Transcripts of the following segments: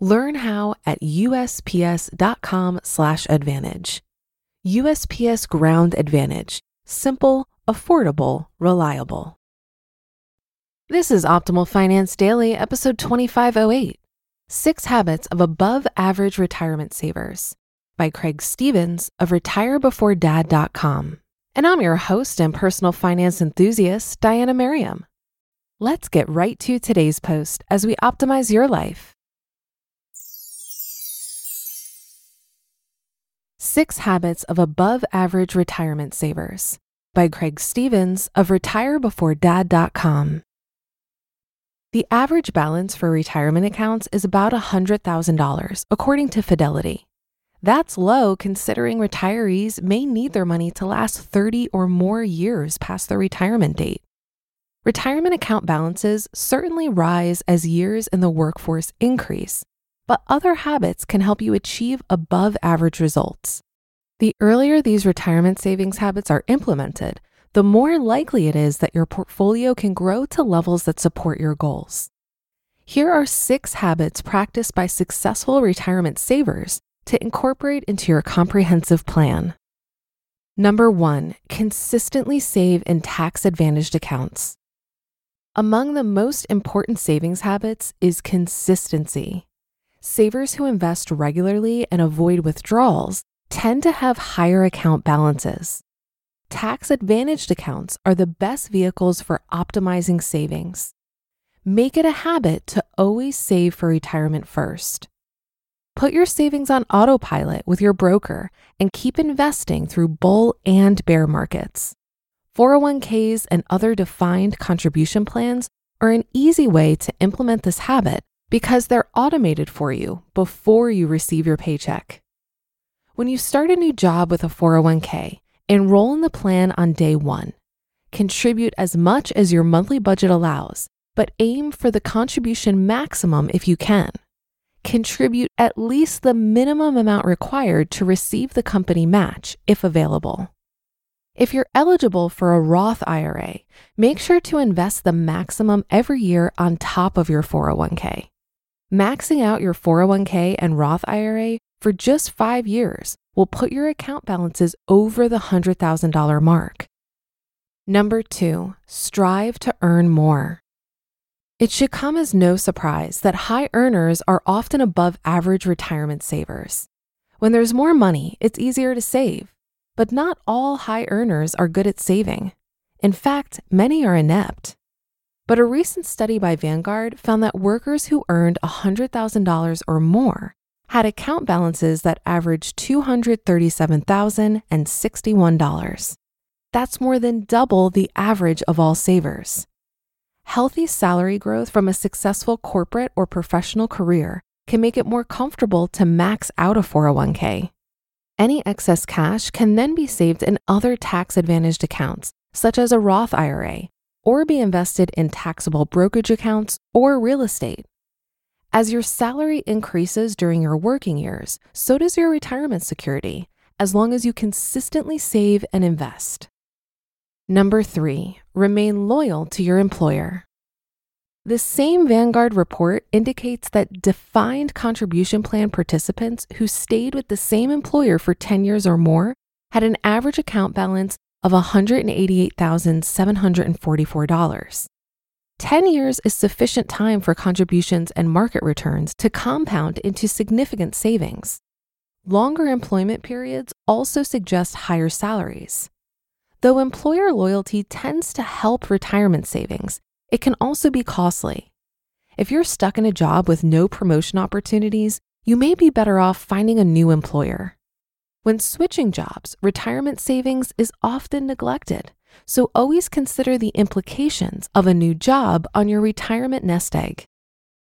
Learn how at usps.com/advantage. USPS Ground Advantage: simple, affordable, reliable. This is Optimal Finance Daily, episode 2508. 6 Habits of Above Average Retirement Savers by Craig Stephens of retirebeforedad.com. And I'm your host and personal finance enthusiast, Diania Merriam. Let's get right to today's post as we optimize your life. Six Habits of Above Average Retirement Savers by Craig Stephens of retirebeforedad.com. The average balance for retirement accounts is about $100,000, according to Fidelity. That's low considering retirees may need their money to last 30 or more years past their retirement date. Retirement account balances certainly rise as years in the workforce increase, but other habits can help you achieve above average results. The earlier these retirement savings habits are implemented, the more likely it is that your portfolio can grow to levels that support your goals. Here are six habits practiced by successful retirement savers to incorporate into your comprehensive plan. Number one, consistently save in tax advantaged accounts. Among the most important savings habits is consistency. Savers who invest regularly and avoid withdrawals tend to have higher account balances. Tax advantaged accounts are the best vehicles for optimizing savings. Make it a habit to always save for retirement first. Put your savings on autopilot with your broker and keep investing through bull and bear markets. 401ks and other defined contribution plans are an easy way to implement this habit because they're automated for you before you receive your paycheck. When you start a new job with a 401k, enroll in the plan on day one. Contribute as much as your monthly budget allows, but aim for the contribution maximum if you can. Contribute at least the minimum amount required to receive the company match if available. If you're eligible for a Roth IRA, make sure to invest the maximum every year on top of your 401k. Maxing out your 401k and Roth IRA for just five years will put your account balances over the $100,000 mark. Number two, strive to earn more. It should come as no surprise that high earners are often above average retirement savers. When there's more money, it's easier to save, but not all high earners are good at saving. In fact, many are inept. But a recent study by Vanguard found that workers who earned $100,000 or more had account balances that averaged $237,061. That's more than double the average of all savers. Healthy salary growth from a successful corporate or professional career can make it more comfortable to max out a 401k. Any excess cash can then be saved in other tax advantaged accounts, such as a Roth IRA, or be invested in taxable brokerage accounts or real estate. As your salary increases during your working years, so does your retirement security, as long as you consistently save and invest. Number three, remain loyal to your employer. The same Vanguard report indicates that defined contribution plan participants who stayed with the same employer for 10 years or more had an average account balance of $188,744. 10 years is sufficient time for contributions and market returns to compound into significant savings. Longer employment periods also suggest higher salaries. Though employer loyalty tends to help retirement savings, it can also be costly. If you're stuck in a job with no promotion opportunities, you may be better off finding a new employer. When switching jobs, retirement savings is often neglected, so always consider the implications of a new job on your retirement nest egg.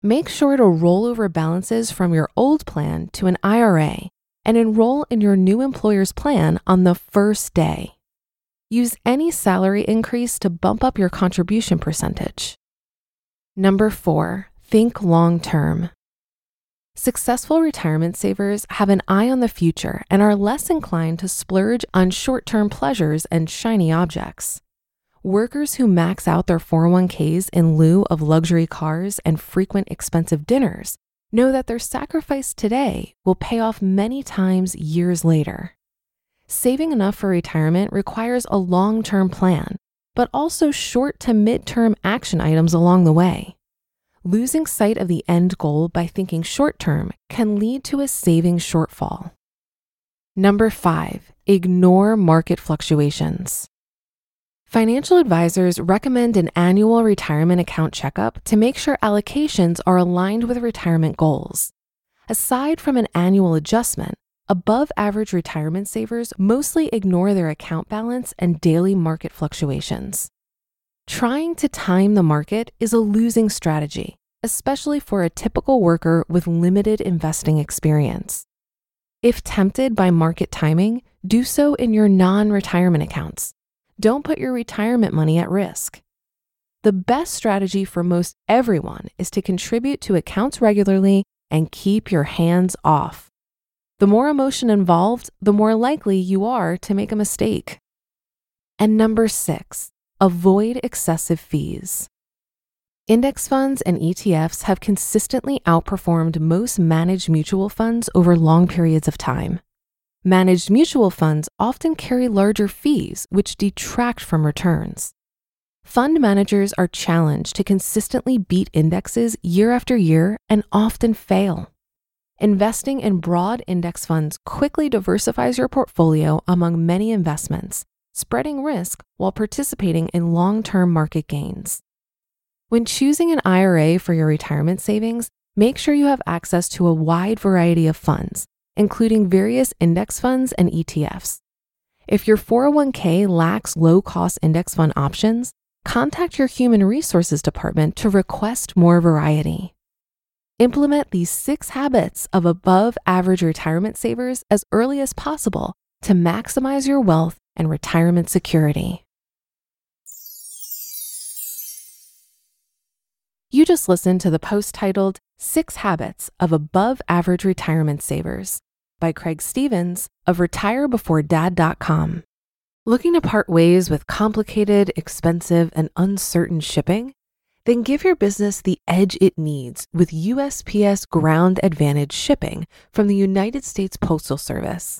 make sure to roll over balances from your old plan to an IRA and enroll in your new employer's plan on the first day. Use any salary increase to bump up your contribution percentage. Number four, think long term. Successful retirement savers have an eye on the future and are less inclined to splurge on short term pleasures and shiny objects. Workers who max out their 401ks in lieu of luxury cars and frequent expensive dinners know that their sacrifice today will pay off many times years later. Saving enough for retirement requires a long term plan, but also short to mid term action items along the way. Losing sight of the end goal by thinking short term can lead to a savings shortfall. Number five, ignore market fluctuations. Financial advisors recommend an annual retirement account checkup to make sure allocations are aligned with retirement goals. Aside from an annual adjustment, above average retirement savers mostly ignore their account balance and daily market fluctuations. Trying to time the market is a losing strategy, especially for a typical worker with limited investing experience. If tempted by market timing, do so in your non retirement accounts don't put your retirement money at risk. The best strategy for most everyone is to contribute to accounts regularly and keep your hands off. The more emotion involved, the more likely you are to make a mistake. And number six, avoid excessive fees. Index funds and ETFs have consistently outperformed most managed mutual funds over long periods of time. Managed mutual funds often carry larger fees, which detract from returns. Fund managers are challenged to consistently beat indexes year after year and often fail. Investing in broad index funds quickly diversifies your portfolio among many investments, spreading risk while participating in long term market gains. When choosing an IRA for your retirement savings, make sure you have access to a wide variety of funds including various index funds and ETFs. If your 401k lacks low cost index fund options, contact your human resources department to request more variety. Implement these six habits of above average retirement savers as early as possible to maximize your wealth and retirement security. You just listened to the post titled Six Habits of Above Average Retirement Savers by Craig Stephens of retirebeforedad.com. Looking to part ways with complicated, expensive, and uncertain shipping? Then give your business the edge it needs with USPS Ground Advantage shipping from the United States Postal Service.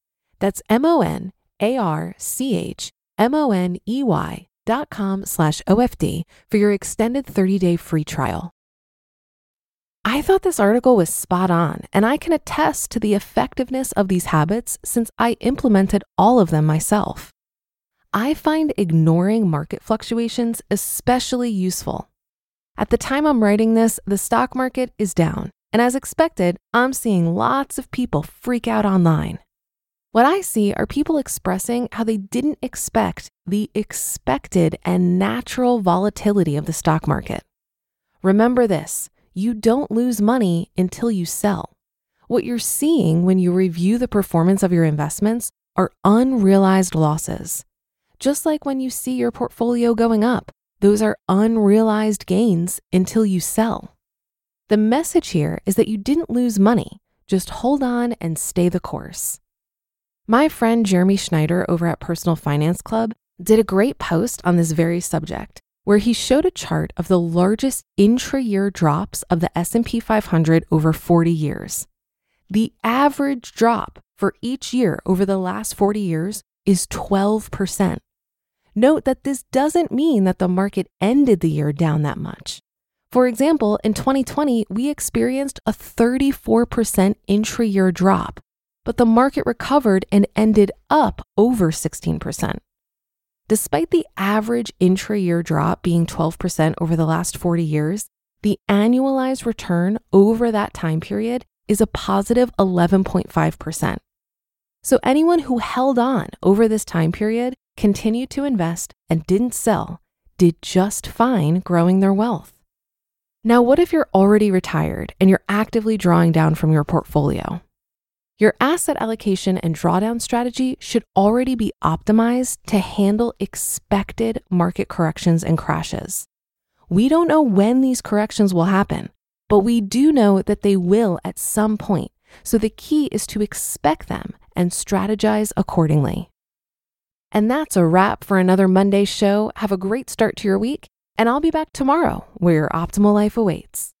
That's M O N A R C H M O N E Y dot com slash OFD for your extended 30 day free trial. I thought this article was spot on, and I can attest to the effectiveness of these habits since I implemented all of them myself. I find ignoring market fluctuations especially useful. At the time I'm writing this, the stock market is down, And as expected, I'm seeing lots of people freak out online. What I see are people expressing how they didn't expect the expected and natural volatility of the stock market. Remember this you don't lose money until you sell. What you're seeing when you review the performance of your investments are unrealized losses. Just like when you see your portfolio going up, those are unrealized gains until you sell. The message here is that you didn't lose money, just hold on and stay the course. My friend Jeremy Schneider over at Personal Finance Club did a great post on this very subject where he showed a chart of the largest intra-year drops of the S&P 500 over 40 years. The average drop for each year over the last 40 years is 12%. Note that this doesn't mean that the market ended the year down that much. For example, in 2020, we experienced a 34% intra year drop, but the market recovered and ended up over 16%. Despite the average intra year drop being 12% over the last 40 years, the annualized return over that time period is a positive 11.5%. So anyone who held on over this time period, continued to invest, and didn't sell did just fine growing their wealth. Now, what if you're already retired and you're actively drawing down from your portfolio? Your asset allocation and drawdown strategy should already be optimized to handle expected market corrections and crashes. We don't know when these corrections will happen, but we do know that they will at some point. So the key is to expect them and strategize accordingly. And that's a wrap for another Monday show. Have a great start to your week, and I'll be back tomorrow where your optimal life awaits.